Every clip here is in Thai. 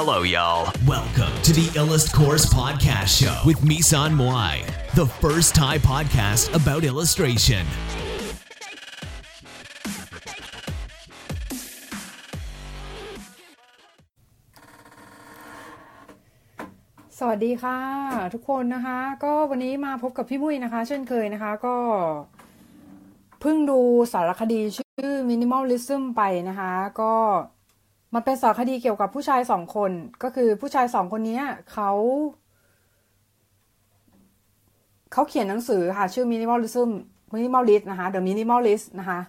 Hello, y'all. Welcome to the Illust Course Podcast Show with Misan Moai, the first Thai podcast about illustration. สวัสดีค่ะ ทุกคนนะคะ ก็วันนี้มาพบกับพี่มุ้ยนะคะ เช่นเคยนะคะก็เพิ่งดูสารคดีชื่อ Minimalism ไปนะคะ ก็ มันเป็นสารคดีเกี่ยวกับผู้ชายสองคน ก็คือผู้ชายสองคนนี้เขาเขาเขียนหนังสือค่ะ ชื่อ Minimalism Minimalist นะคะ The Minimalist นะคะ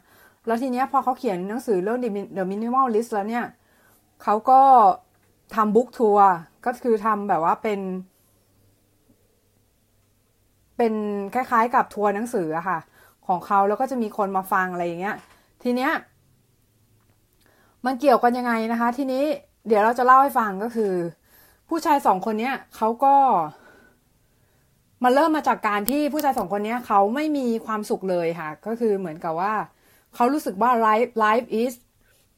แล้วทีเนี้ยพอเขาเขียนหนังสือเรื่อง The Minimalist แล้วเนี่ยเขาก็ทำบุ๊กทัวร์ก็คือทำแบบว่าเป็น เป็นคล้ายๆ กับทัวร์หนังสืออะค่ะ ของเขาแล้วก็จะมีคนมาฟังอะไรอย่างเงี้ย ทีเนี้ย มันเกี่ยวกันยังไงนะคะ ทีนี้เดี๋ยวเราจะเล่าให้ฟังก็คือ ผู้ชายสองคนเนี้ยเขาก็มันเริ่มมาจากการที่ผู้ชายสองคนเนี้ยเขาไม่มีความสุขเลยค่ะ ก็คือเหมือนกับว่า เขารู้สึกว่า life life is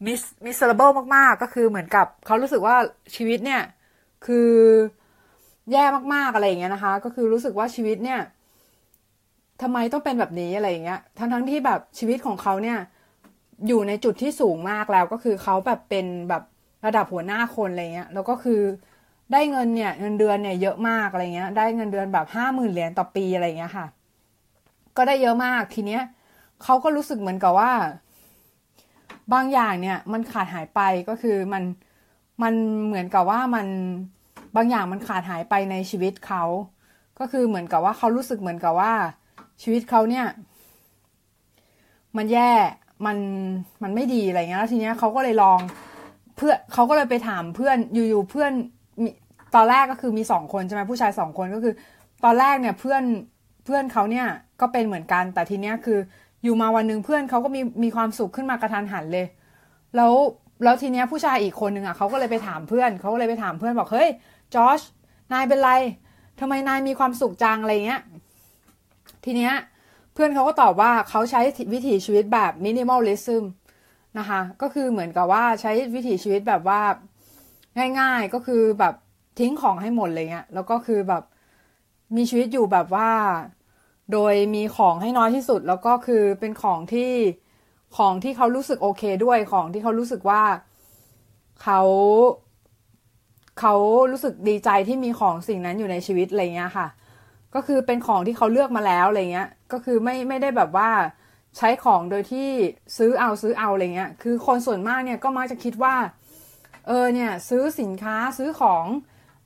miss miserable มากๆ ก็คือเหมือนกับเขารู้สึกว่าชีวิตเนี่ย คือแย่มากๆอะไรอย่างเงี้ยนะคะ ก็คือรู้สึกว่าชีวิตเนี่ยทำไมต้องเป็นแบบนี้อะไรอย่างเงี้ยทั้งๆที่แบบชีวิตของเขาเนี่ย อยู่ในจุดที่สูงมากแล้วก็คือเขาแบบเป็นแบบระดับหัวหน้าคนอะไรเงี้ยแล้วก็คือได้เงินเนี่ยเงินเดือนเนี่ยเยอะมากอะไรเงี้ย ได้เงินเดือนแบบห้าหมื่นเหรียญต่อปีอะไรเงี้ยค่ะ ก็ได้เยอะมากทีเนี้ยเขาก็รู้สึกเหมือนกับว่า บางอย่างเนี่ยมันขาดหายไปก็คือมันมันเหมือนกับว่ามันบางอย่างมันขาดหายไปในชีวิตเขาก็คือเหมือนกับว่าเขารู้สึกเหมือนกับว่า ชีวิตเขาเนี่ย มันแย่ มันมันไม่ดีอะไรเงี้ยแล้วทีเนี้ยเขาก็เลยลองเพื่อเขาก็เลยไปถามเพื่อนอยู่ๆเพื่อนมีตอนแรกก็คือมีสองคนใช่ไหมผู้ชายสองคนก็คือ ตอนแรกเนี่ยเพื่อนเพื่อนเขาเนี่ยก็เป็นเหมือนกัน แต่ทีเนี้ยคืออยู่มาวันหนึ่งเพื่อนเขาก็มีมีความสุขขึ้นมากระทันหันเลย แล้วแล้วทีเนี้ยผู้ชายอีกคนหนึ่งอะเขาก็เลยไปถามเพื่อนเขาก็เลยไปถามเพื่อนบอกเฮ้ยจอชนายเป็นไรทำไมนายมีความสุขจังอะไรเงี้ย ทีเนี้ย พื่อนเขาก็ตอบว่าเขาใช้วิถีชีวิตแบบมินิมอลลิซึมนะคะก็คือเหมือนกับว่าใช้วิถีชีวิตแบบว่าง่ายๆก็คือแบบทิ้งของให้หมดเลยเงี้ยแล้วก็คือแบบมีชีวิตอยู่แบบว่า โดยมีของให้น้อยที่สุด แล้วก็คือเป็นของที่ของที่เขารู้สึกโอเคด้วยของที่เขารู้สึกว่าเขาเขารู้สึกดีใจที่มีของสิ่งนั้นอยู่ในชีวิตอะไรเงี้ยค่ะ ก็คือเป็นของที่เขาเลือกมาแล้วอะไรเงี้ย ก็คือไม่ไม่ได้แบบว่าใช้ของโดยที่ซื้อเอาซื้อเอาอะไรเงี้ย คือคนส่วนมากเนี่ยก็มักจะคิดว่า เออเนี่ยซื้อสินค้าซื้อของ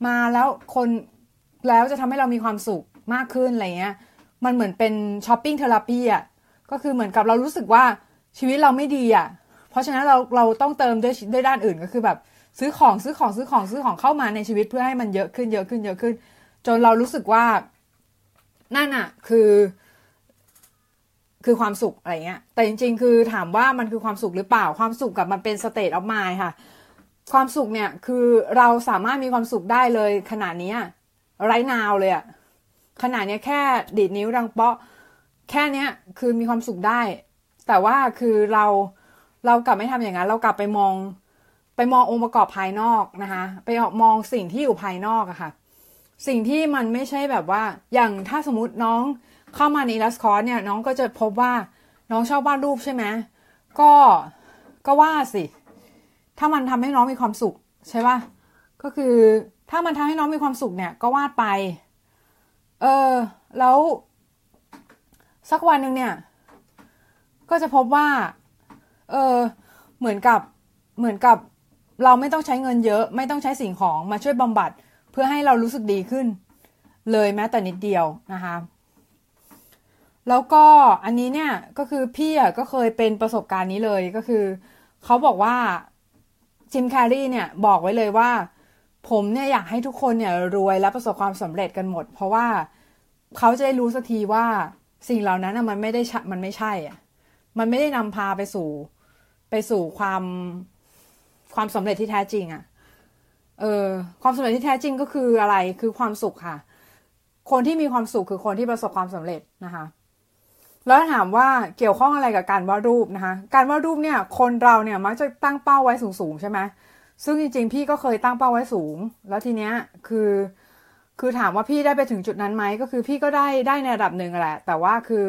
มาแล้วคนแล้วจะทำให้เรามีความสุขมากขึ้นอะไรเงี้ย มันเหมือนเป็น shopping therapy อะ ก็คือเหมือนกับเรารู้สึกว่าชีวิตเราไม่ดีอะ เพราะฉะนั้นเราเราต้องเติมด้วยด้วยด้านอื่นก็คือแบบซื้อของซื้อของซื้อของซื้อของเข้ามาในชีวิตเพื่อให้มันเยอะขึ้นเยอะขึ้นเยอะขึ้น จนเรารู้สึกว่า นั่นอะคือ คือความสุขอะไรเงี้ย แต่จริง ๆ คือถามว่ามันคือความสุขหรือเปล่าความสุขกับมันเป็น state of mind ค่ะ ความสุขเนี่ยคือเราสามารถมีความสุขได้เลยขนาดนี้ไรนาวเลยอะขนาดนี้แค่ดีดนิ้วดังเปาะ แค่เนี้ยคือมีความสุขได้ แต่ว่าคือเราเรากลับไม่ทำอย่างนั้น เรากลับไปมอง ไปมององค์ประกอบภายนอกนะคะ ไปมองสิ่งที่อยู่ภายนอกอะค่ะ สิ่งที่มันไม่ใช่แบบว่า อย่างถ้าสมมติน้องเข้ามาในลัสคอร์สเนี่ย น้องก็จะพบว่าน้องชอบวาดรูปใช่ไหมก็ก็วาดสิ ถ้ามันทำให้น้องมีความสุขใช่ป่ะก็คือถ้ามันทำให้น้องมีความสุขเนี่ย ก็วาดไป เออแล้ว สักวันหนึ่งเนี่ย ก็จะพบว่า เออเหมือนกับเหมือนกับเราไม่ต้องใช้เงินเยอะ ไม่ต้องใช้สิ่งของมาช่วยบำบัด พื่อให้เรารู้สึกดีขึ้น เลยแม้แต่นิดเดียวนะคะ แล้วก็อันนี้เนี่ยก็คือพี่อะก็เคยเป็นประสบการณ์นี้เลยก็คือเขาบอกว่าจิมแคร์รีเนี่ยบอกไว้เลยว่า ผมเนี่ยอยากให้ทุกคนเนี่ยรวยและประสบความสำเร็จกันหมด เพราะว่าเขาจะได้รู้สักทีว่าสิ่งเหล่านั้นมันไม่ได้มันไม่ใช่อะมันไม่ได้นำพาไปสู่ ไปสู่ความความสำเร็จที่แท้จริงอะ่ะ เออความสำเร็จที่แท้จริงก็คืออะไรคือความสุขค่ะ คนที่มีความสุขคือคนที่ประสบความสำเร็จนะคะ แล้วถามว่าเกี่ยวข้องอะไรกับการวาดรูปนะคะ การวาดรูปเนี่ยคนเราเนี่ยมักจะตั้งเป้าไว้สูงๆใช่ไหมซึ่งจริงๆ พี่ก็เคยตั้งเป้าไว้สูง แล้วทีเนี้ยคือ คือถามว่าพี่ได้ไปถึงจุดนั้นไหมก็คือพี่ก็ได้ได้ในระดับหนึ่งแหละ แต่ว่าคือ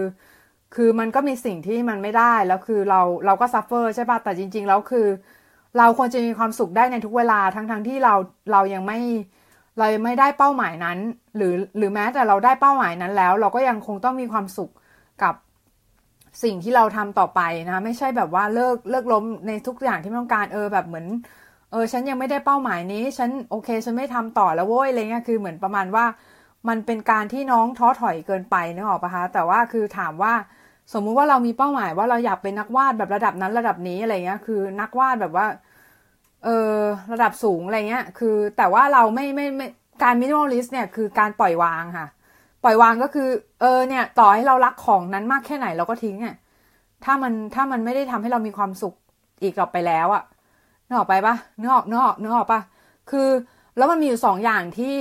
คือมันก็มีสิ่งที่มันไม่ได้แล้วคือเราเราก็ซัฟเฟอร์ใช่ปะแต่จริง ๆ แล้วคือ เราควรจะมีความสุขได้ในทุกเวลาทั้งๆทที่เราเรายังไม่เรายังไม่ได้เป้าหมายนั้น หรือหรือแม้แต่เราได้เป้าหมายนั้นแล้ว เราก็ยังคงต้องมีความสุขกับสิ่งที่เราทำต่อไปนะไม่ใช่แบบว่าเลิกเลิกล้มในทุกอย่างที่ต้องการเออแบบเหมือนเออฉันยังไม่ได้เป้าหมายนี้ ฉันโอเค ฉันไม่ทำต่อแล้วโว้ยอะไรเงี้ยคือเหมือนประมาณว่า มันเป็นการที่น้องท้อถอยเกินไปนึกออกปะคะแต่ว่าคือถามว่าสมมุติว่าเรามีเป้าหมายว่าเราอยากเป็นนักวาดแบบระดับนั้นระดับนี้อะไรเงี้ยคือ นักวาดแบบว่า เออระดับสูงอะไรเงี้ย คือแต่ว่าเราไม่ไม่ไม่การ minimalist เนี่ยคือการปล่อยวางค่ะ ปล่อยวางก็คือ เออเนี่ย ต่อให้เรารักของนั้นมากแค่ไหนเราก็ทิ้งอะถ้ามันถ้ามันไม่ได้ทำให้เรามีความสุขอีกต่อไปแล้วอะนึกออกไปปะนึกออกนึกออกนึกออกปะคือแล้วมันมีอยู่สองอย่างที่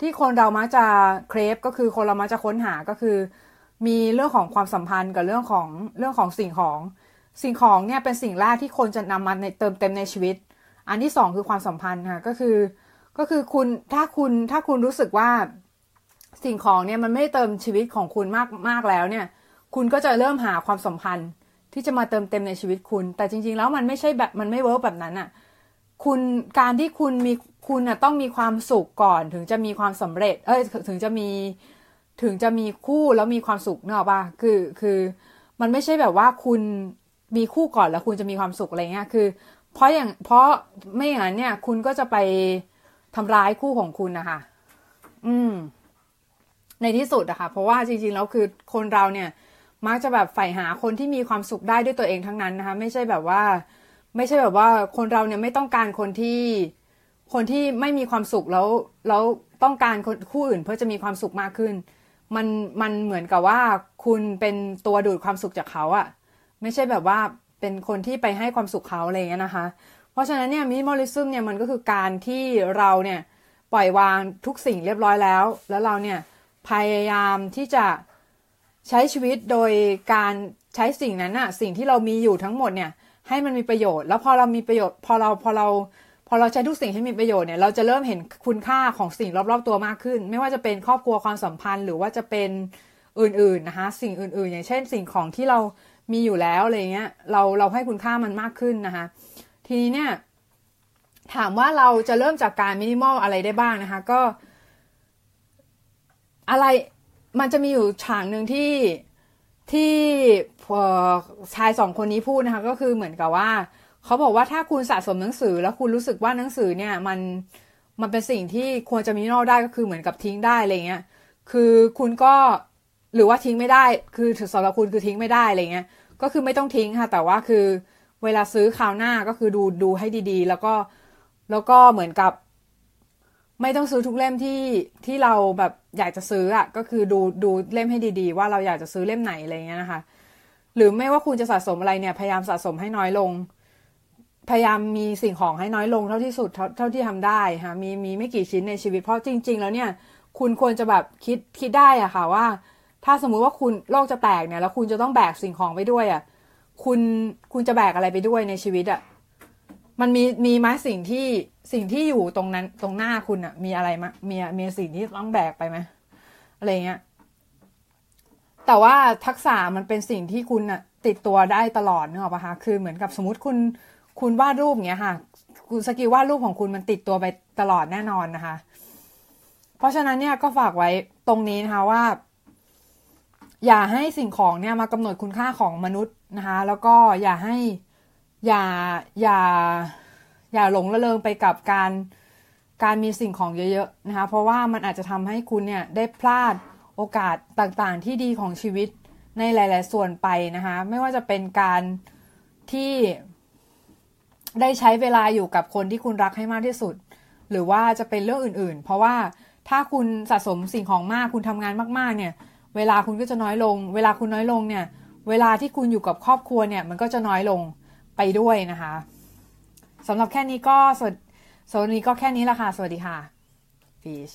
ที่คนเรามักจะเครฟก็คือคนเรามักจะค้นหาก็คือ มีเรื่องของความสัมพันธ์กับเรื่องของเรื่องของสิ่งของ สิ่งของเนี่ยเป็นสิ่งแรกที่คนจะนำมาในเติมเต็มในชีวิต อันที่สองคือความสัมพันธ์ค่ะก็คือก็คือคุณถ้าคุณถ้าคุณรู้สึกว่าสิ่งของเนี่ยมันไม่เติมชีวิตของคุณมากมากแล้วเนี่ย คุณก็จะเริ่มหาความสัมพันธ์ที่จะมาเติมเต็มในชีวิตคุณ แต่จริง ๆ แล้วมันไม่ใช่แบบมันไม่เวิร์กแบบนั้นอะ่ะคุณการที่คุณมีคุณอะต้องมีความสุขก่อน ถึงจะมีความสำเร็จ เอ้ยถึงจะมีถึงจะมีคู่แล้วมีความสุขเนอะป่ะคือคือ มันไม่ใช่แบบว่าคุณมีคู่ก่อนแล้วคุณจะมีความสุขอะไรเงี้ยคือ เพราะอย่างเพราะไม่อย่างนั้นเนี่ย คุณก็จะไปทำร้ายคู่ของคุณนะคะ อืม ในที่สุดอะคะ่ะ เพราะว่าจริงๆแล้วคือคนเราเนี่ย มักจะแบบใฝ่หาคนที่มีความสุขได้ด้วยตัวเองทั้งนั้นนะคะ ไม่ใช่แบบว่า ไม่ใช่แบบว่าคนเราเนี่ยไม่ต้องการคนที่คนที่ไม่มีความสุขแล้วแล้วต้องการคนคู่อื่นเพื่อจะมีความสุขมากขึ้น มันมันเหมือนกับว่าคุณเป็นตัวดูดความสุขจากเขาอะไม่ใช่แบบว่า เป็นคนที่ไปให้ความสุขเขาอะไรเงี้ยนะคะ เพราะฉะนั้นเนี่ยมินิมอลิซึมเนี่ยมันก็คือการที่เราเนี่ยปล่อยวางทุกสิ่งเรียบร้อยแล้ว แล้วเราเนี่ยพยายามที่จะใช้ชีวิตโดยการใช้สิ่งนั้นอะสิ่งที่เรามีอยู่ทั้งหมดเนี่ยให้มันมีประโยชน์ แล้วพอเรามีประโยชน์ พอเราพอเราพอเราใช้ทุกสิ่งให้มีประโยชน์เนี่ยเราจะเริ่มเห็นคุณค่าของสิ่งรอบๆตัวมากขึ้น ไม่ว่าจะเป็นครอบครัวความสัมพันธ์ หรือว่าจะเป็นอื่นๆนะคะสิ่งอื่นๆ อย่างเช่น สิ่งของที่เรา มีอยู่แล้วอะไรเงี้ยเราเราให้คุณค่ามันมากขึ้นนะคะ ทีนี้เนี่ย ถามว่าเราจะเริ่มจากการมินิมอลอะไรได้บ้างนะคะ ก็ อะไรมันจะมีอยู่ฉากหนึ่งที่ที่ชายสองคนนี้พูดนะคะ ก็คือเหมือนกับว่าเขาบอกว่าถ้าคุณสะสมหนังสือ แล้วคุณรู้สึกว่าหนังสือเนี่ย มันมันเป็นสิ่งที่ควรจะมีนอกได้ก็คือเหมือนกับทิ้งได้อะไรเงี้ยคือคุณก็ หรือว่าทิ้งไม่ได้ คือสำหรับคุณคือทิ้งไม่ได้อะไรเงี้ย ก็คือไม่ต้องทิ้งค่ะ แต่ว่าคือเวลาซื้อคราวหน้าก็คือดูดูให้ดีๆ แล้วก็แล้วก็เหมือนกับ ไม่ต้องซื้อทุกเล่มที่ที่เราแบบอยากจะซื้ออะ่ะ ก็คือดูดูเล่มให้ดีๆ ว่าเราอยากจะซื้อเล่มไหนอะไรเงี้ยนะคะ หรือไม่ว่าคุณจะสะสมอะไรเนี่ย พยายามสะสมให้น้อยลง พยายามมีสิ่งของให้น้อยลงเท่าที่สุดเท่าเท่าที่ทำได้ค่ะมีมีไม่กี่ชิ้นในชีวิตเพราะจริง ๆ แล้วเนี่ย คุณควรจะแบบคิดคิดได้อะค่ะว่า ถ้าสมมุติว่าคุณโลกจะแตกเนี่ยแล้วคุณจะต้องแบกสิ่งของไปด้วยอะคุณคุณจะแบกอะไรไปด้วยในชีวิตอะมันมีมีไหมสิ่งที่สิ่งที่อยู่ตรงนั้นตรงหน้าคุณอะมีอะไรมะมีมีสิ่งที่ต้องแบกไปไหมอะไรเงี้ยแต่ว่าทักษะมันเป็นสิ่งที่คุณอะติดตัวได้ตลอดเนออกปะคะคือเหมือนกับสมมติคุณคุณวาดรูปเงี้ยค่ะคุณสกิลวาดรูปของคุณมันติดตัวไปตลอดแน่นอนนะคะ เพราะฉะนั้นเนี่ยก็ฝากไว้ตรงนี้นะคะว่า อย่าให้สิ่งของเนี่ยมากำหนดคุณค่าของมนุษย์นะคะ แล้วก็อย่าให้อย่าอย่าอย่าหลงระเริงไปกับการการมีสิ่งของเยอะๆนะคะ เพราะว่ามันอาจจะทำให้คุณเนี่ยได้พลาดโอกาสต่างๆ ที่ดีของชีวิตในหลาย ๆ ส่วนไปนะคะ ไม่ว่าจะเป็นการที่ได้ใช้เวลาอยู่กับคนที่คุณรักให้มากที่สุด หรือว่าจะเป็นเรื่องอื่นๆ เพราะว่าถ้าคุณสะสมสิ่งของมากคุณทำงานมากๆ เนี่ย เวลาคุณก็จะน้อยลง เวลาคุณน้อยลงเนี่ย เวลาที่คุณอยู่กับครอบครัวเนี่ย มันก็จะน้อยลงไปด้วยนะคะสำหรับแค่นี้ก็สวัสดีก็แค่นี้ละค่ะ สวัสดีค่ะ Peace